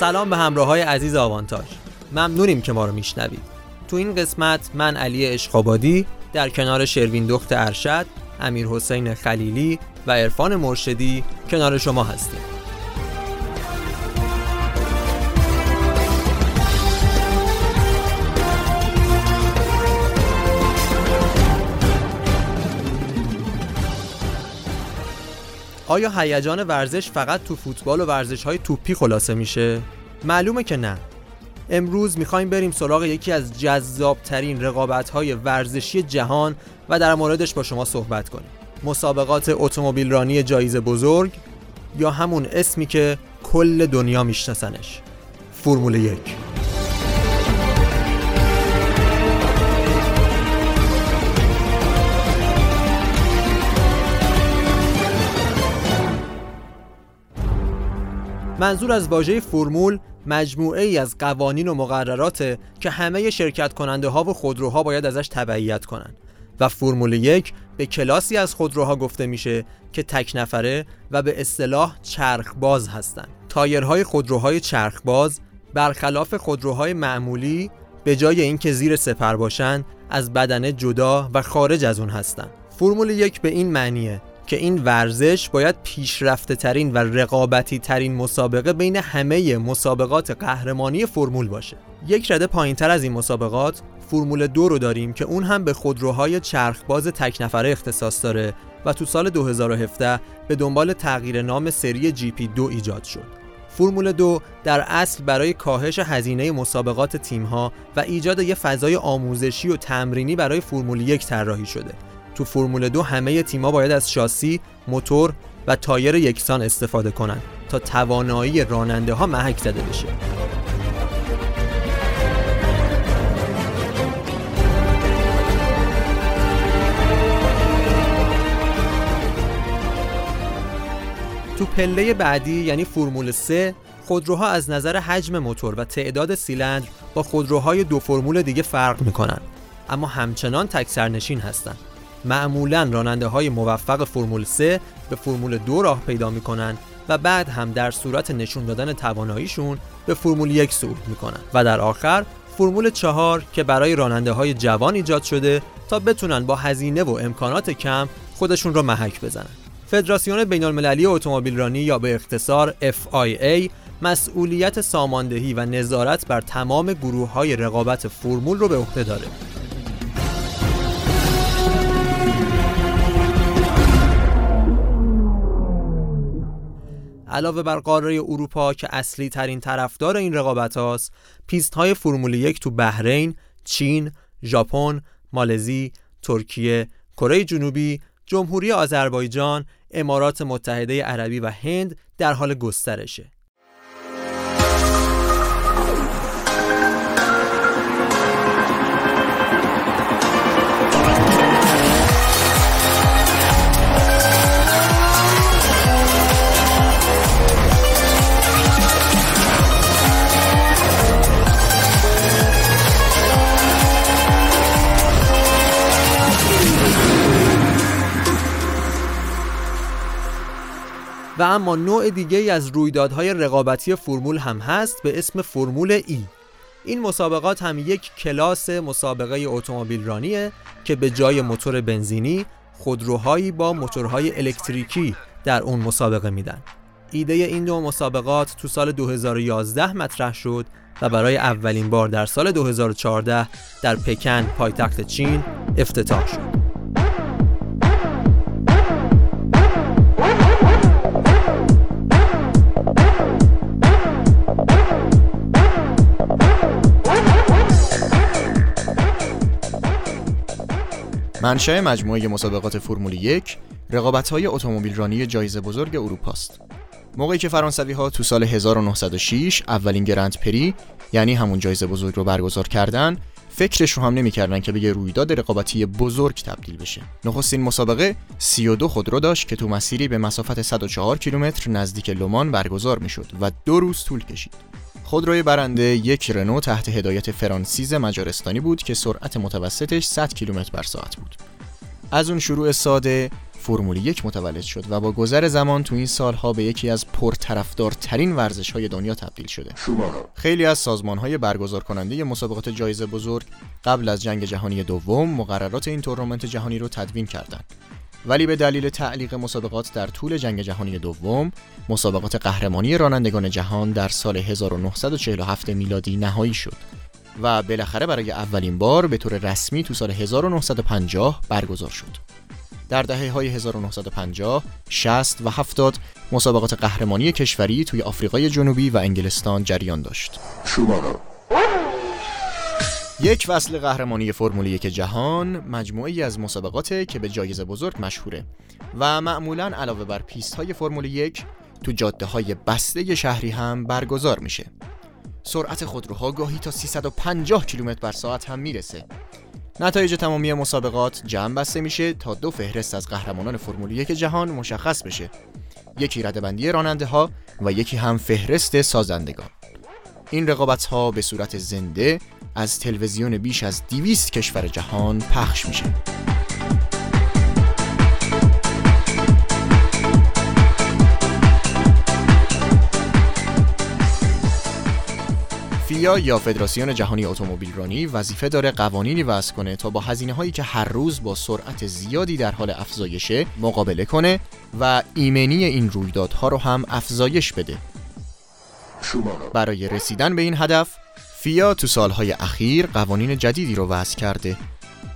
سلام به همراه های عزیز آوانتاژ. ممنونیم که ما رو میشنوید. تو این قسمت من علی اشخابادی در کنار شروین دخت ارشد امیر حسین خلیلی و عرفان مرشدی کنار شما هستیم. آیا هیجان ورزش فقط تو فوتبال و ورزش های توپی خلاصه میشه؟ معلومه که نه. امروز می‌خوایم بریم سراغ یکی از جذابترین رقابت های ورزشی جهان و در موردش با شما صحبت کنیم. مسابقات اتومبیل رانی جایزه بزرگ یا همون اسمی که کل دنیا میشناسنش. فرمول یک. منظور از واژه فرمول مجموعه ای از قوانین و مقررات که همه شرکت کننده ها و خودروها باید ازش تبعیت کنند و فرمول یک به کلاسی از خودروها گفته میشه که تک نفره و به اصطلاح چرخباز هستند. تایرهای خودروهای چرخباز برخلاف خودروهای معمولی به جای اینکه زیر سپر باشند از بدنه جدا و خارج از اون هستند. فرمول یک به این معنیه که این ورزش باید پیشرفته ترین و رقابتی ترین مسابقه بین همه مسابقات قهرمانی فرمول باشه. یک رده پایین تر از این مسابقات فرمول دو رو داریم که اون هم به خودروهای چرخباز تک نفره اختصاص داره و تو سال 2017 به دنبال تغییر نام سری جی پی دو ایجاد شد. فرمول دو در اصل برای کاهش هزینه مسابقات تیمها و ایجاد یه فضای آموزشی و تمرینی برای فرمول یک طراحی شده. تو فرمول دو همه تیما باید از شاسی، موتور و تایر یکسان استفاده کنند تا توانایی راننده ها محک زده بشه. تو پله بعدی یعنی فرمول 3 خودروها از نظر حجم موتور و تعداد سیلندر با خودروهای دو فرمول دیگه فرق می‌کنن اما همچنان تک سرنشین هستند. معمولا راننده های موفق فرمول 3 به فرمول 2 راه پیدا می‌کنن و بعد هم در صورت نشون دادن تواناییشون به فرمول 1 صعود می‌کنن. و در آخر فرمول 4 که برای راننده های جوان ایجاد شده تا بتونن با هزینه و امکانات کم خودشون رو محک بزنن. فدراسیون بین المللی اتومبیل رانی یا به اختصار FIA مسئولیت ساماندهی و نظارت بر تمام گروه های رقابت فرمول رو به عهده داره. علاوه بر قاره اروپا که اصلی ترین طرفدار این رقابت هاست پیست های فرمول یک تو بحرین، چین، ژاپن، مالزی، ترکیه، کره جنوبی، جمهوری آذربایجان، امارات متحده عربی و هند در حال گسترشه. و اما نوع دیگه ای از رویدادهای رقابتی فرمول هم هست به اسم فرمول ای. این مسابقات هم یک کلاس مسابقه اتومبیل رانیه که به جای موتور بنزینی خودروهایی با موتورهای الکتریکی در اون مسابقه میدن. ایده این دو مسابقات تو سال 2011 مطرح شد و برای اولین بار در سال 2014 در پکن پایتخت چین افتتاح شد. منشأ مجموعه مسابقات فرمول یک های اتومبیل رانی جایزه بزرگ اروپاست. موقعی که فرانسوی ها تو سال 1906 اولین گرند پری یعنی همون جایزه بزرگ رو برگزار کردن فکرش رو هم نمی‌کردن که به یه رویداد رقابتی بزرگ تبدیل بشه. نخستین مسابقه 32 خودرو داشت که تو مسیری به مسافت 104 کیلومتر نزدیک لومان برگزار می‌شد و دو روز طول کشید. خودروی برنده یک رنو تحت هدایت فرانسیز مجارستانی بود که سرعت متوسطش 100 کیلومتر بر ساعت بود. از اون شروع ساده فرمول یک متولد شد و با گذر زمان تو این سالها به یکی از پرطرفدارترین ورزش های دنیا تبدیل شده. خیلی از سازمان های برگزار کننده مسابقات جایزه بزرگ قبل از جنگ جهانی دوم مقررات این تورنمنت جهانی رو تدوین کردند. ولی به دلیل تعلیق مسابقات در طول جنگ جهانی دوم مسابقات قهرمانی رانندگان جهان در سال 1947 میلادی نهایی شد و بالاخره برای اولین بار به طور رسمی تو سال 1950 برگزار شد. در دهه های 1950, 60 و 70 مسابقات قهرمانی کشوری توی آفریقای جنوبی و انگلستان جریان داشت. یک وصل قهرمانی فرمول یک جهان مجموعی از مسابقاته که به جایزه بزرگ مشهوره و معمولا علاوه بر پیست های فرمول یک تو جاده های بسته شهری هم برگزار میشه. سرعت خودروها گاهی تا 350 کیلومتر بر ساعت هم می‌رسه. نتایج تمامی مسابقات جمع بسته میشه تا دو فهرست از قهرمانان فرمول یک جهان مشخص بشه. یکی ردبندی راننده ها و یکی هم فهرست سازندگان. این رقابت ها به صورت زنده از تلویزیون بیش از 200 کشور جهان پخش میشه. فیا یا فدراسیون جهانی اتومبیل رانی وظیفه داره قوانینی وضع کنه تا با هزینه هایی که هر روز با سرعت زیادی در حال افزایشه مقابله کنه و ایمنی این رویدادها رو هم افزایش بده. برای رسیدن به این هدف فیا تو سالهای اخیر قوانین جدیدی رو وضع کرده.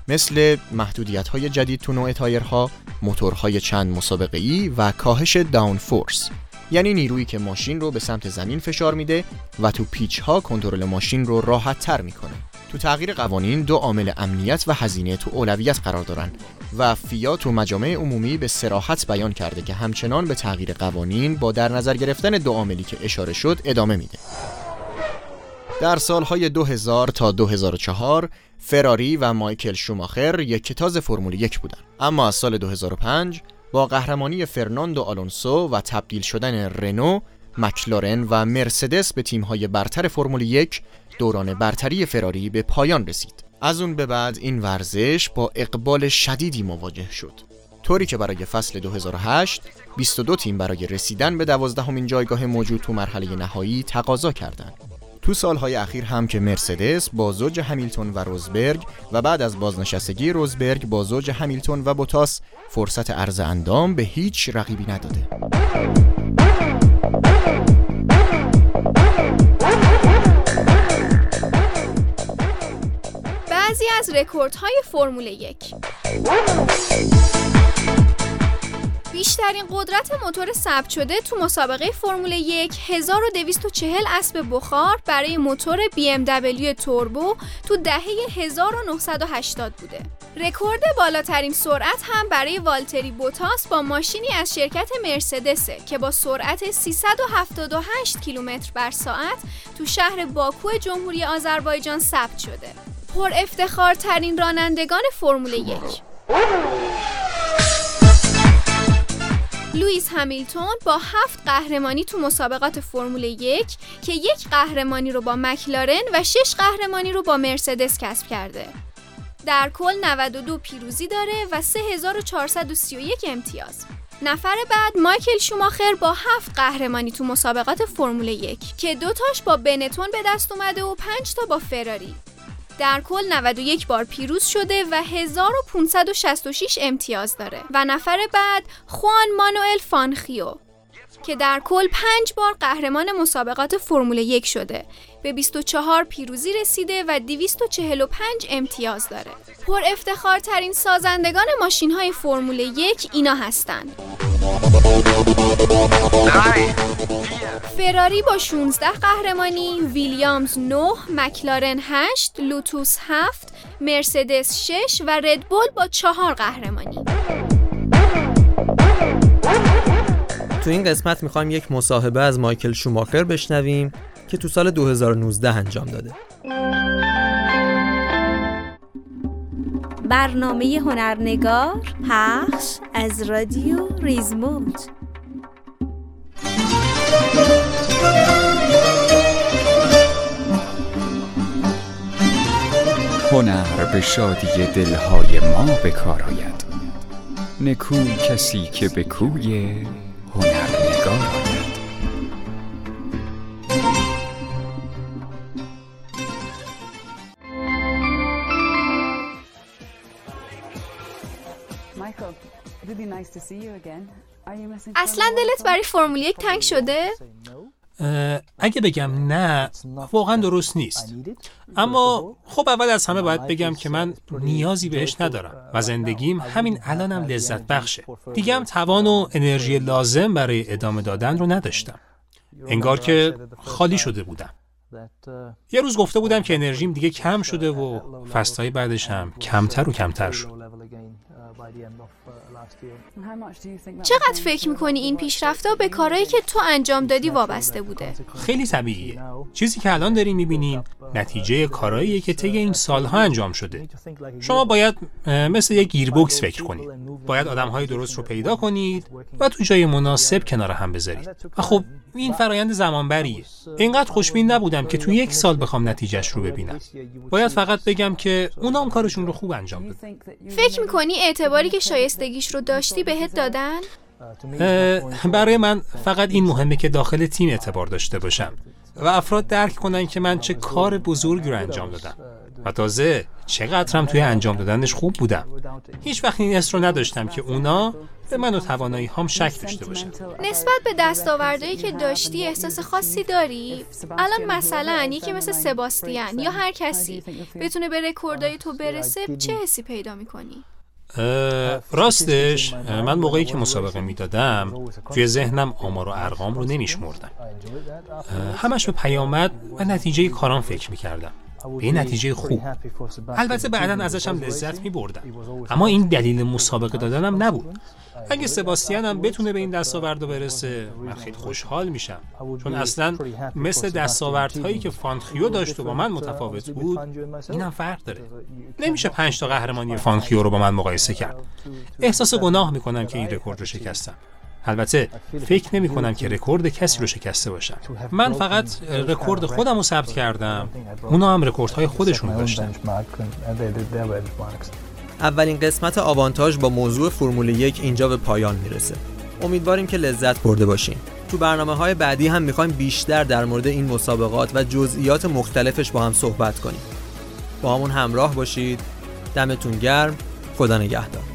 مثل محدودیت های جدید تو نوع تایرها، موتورهای چند مسابقه ای و کاهش داون فورس یعنی نیرویی که ماشین رو به سمت زمین فشار میده و تو پیچ ها کنترل ماشین رو راحت تر می‌کنه. تو تغییر قوانین دو عامل امنیت و هزینه تو اولویت قرار دارن و فیا تو مجامع عمومی به سراحت بیان کرده که همچنان به تغییر قوانین با در نظر گرفتن دو عاملی که اشاره شد ادامه میده. در سالهای 2000 تا 2004 فراری و مایکل شوماخر یک کتاز فرمول یک بودن اما از سال 2005 با قهرمانی فرناندو آلونسو و تبدیل شدن رنو، مکلارن و مرسدس به تیم‌های برتر فرمول یک دوران برتری فراری به پایان رسید. از اون به بعد این ورزش با اقبال شدیدی مواجه شد. طوری که برای فصل 2008 22 تیم برای رسیدن به دوازدهمین جایگاه موجود تو مرحله نهایی تقاضا کردند. تو سالهای اخیر هم که مرسدس با زوج همیلتون و روزبرگ و بعد از بازنشستگی روزبرگ با زوج همیلتون و بوتاس فرصت عرض اندام به هیچ رقیبی نداده. بعضی از رکوردهای فرمول یک. بیشترین قدرت موتور ثبت شده تو مسابقه فرمول یک 1240 اسب بخار برای موتور BMW توربو تو دهه 1980 بوده. رکورد بالاترین سرعت هم برای والتری بوتاس با ماشینی از شرکت مرسدسه که با سرعت 378 کیلومتر بر ساعت تو شهر باکو جمهوری آذربایجان ثبت شده. پر افتخارترین رانندگان فرمول یک لوئیس همیلتون با هفت قهرمانی تو مسابقات فرمول یک که یک قهرمانی رو با مکلارن و شش قهرمانی رو با مرسدس کسب کرده. در کل 92 پیروزی داره و 3431 امتیاز. نفر بعد مایکل شوماخر با هفت قهرمانی تو مسابقات فرمول یک که دوتاش با بنتون به دست اومده و پنج تا با فراری. در کل 91 بار پیروز شده و 1566 امتیاز داره. و نفر بعد خوان مانوئل فانخیو که در کل 5 بار قهرمان مسابقات فرمول یک شده. به 24 پیروزی رسیده و 245 امتیاز داره. پر افتخارترین سازندگان ماشین های فرمول یک اینا هستند فراری با 16 قهرمانی، ویلیامز 9، مکلارن 8، لوتوس 7، مرسدس 6 و ردبول با 4 قهرمانی. تو این قسمت می‌خوایم یک مصاحبه از مایکل شوماخر بشنویم که تو سال 2019 انجام داده. برنامه هنرنگار پخش از رادیو ریزموند. هنر به شادی دلهای ما بکار آید. نکو کسی که به کوی هنرنگار اصلا دلت برای فرمول یک تنگ شده؟ اگه بگم نه واقعا درست نیست. اما خب اول از همه باید بگم که من نیازی بهش ندارم و زندگیم همین الانم لذت بخشه. دیگه هم توان و انرژی لازم برای ادامه دادن رو نداشتم. انگار که خالی شده بودم. یه روز گفته بودم که انرژیم دیگه کم شده و فستای بعدش هم کمتر و کمتر شد. چقدر فکر می‌کنی این پیشرفته به کارهایی که تو انجام دادی وابسته بوده؟ خیلی طبیعیه. چیزی که الان داریم می‌بینیم نتیجه کارهاییه که طی این سالها انجام شده. شما باید مثل یک گیربکس فکر کنید باید آدمهای درست رو پیدا کنید و تو جای مناسب کنار هم بذارید و خب این فرایند زمانبریه. اینقدر خوشبین نبودم که تو یک سال بخوام نتیجهش رو ببینم. باید فقط بگم که اونام کارشون رو خوب انجام دادن. فکر می‌کنی اعتباری که شایستگیش رو داشتی بهت دادن؟ برای من فقط این مهمه که داخل تیم اعتبار داشته باشم و افراد درک کنن که من چه کار بزرگی رو انجام دادم و تازه چقدرم توی انجام دادنش خوب بودم هیچ وقت این رو نداشتم که اونا به من و توانایی هم شک داشته باشن نسبت به دستاوردهایی که داشتی احساس خاصی داری؟ الان مثلا یکی مثل سباستیان یا هر کسی بتونه به رکوردهای تو برسه چه حسی پیدا می‌کنی؟ راستش من موقعی که مسابقه می‌دادم توی ذهنم آمار و ارقام رو نمیشمردم. همش به پیامد و نتیجه کارام فکر می‌کردم. به نتیجه خوب. البته بعدا ازشم لذت می بردم اما این دلیل مسابقه دادنم نبود. اگه سباستیان هم بتونه به این دستاورد برسه من خیلی خوشحال میشم. چون اصلا مثل دستاوردهایی که فانخیو داشت و با من متفاوت بود اینم فرق داره. نمیشه پنج تا قهرمانی فانخیو رو با من مقایسه کرد. احساس گناه می‌کنم که این رکورد رو شکستم. البته فکر نمی کنم که رکورد کسی رو شکسته باشم. من فقط رکورد خودم رو ثبت کردم. اونا هم رکوردهای خودشون داشتن. اولین قسمت آوانتاژ با موضوع فرمول یک اینجا به پایان می‌رسه. امیدواریم که لذت برده باشین. تو برنامه های بعدی هم می‌خوایم بیشتر در مورد این مسابقات و جزئیات مختلفش با هم صحبت کنیم. باهامون همراه باشید. دمتون گرم. خدا نگهدار.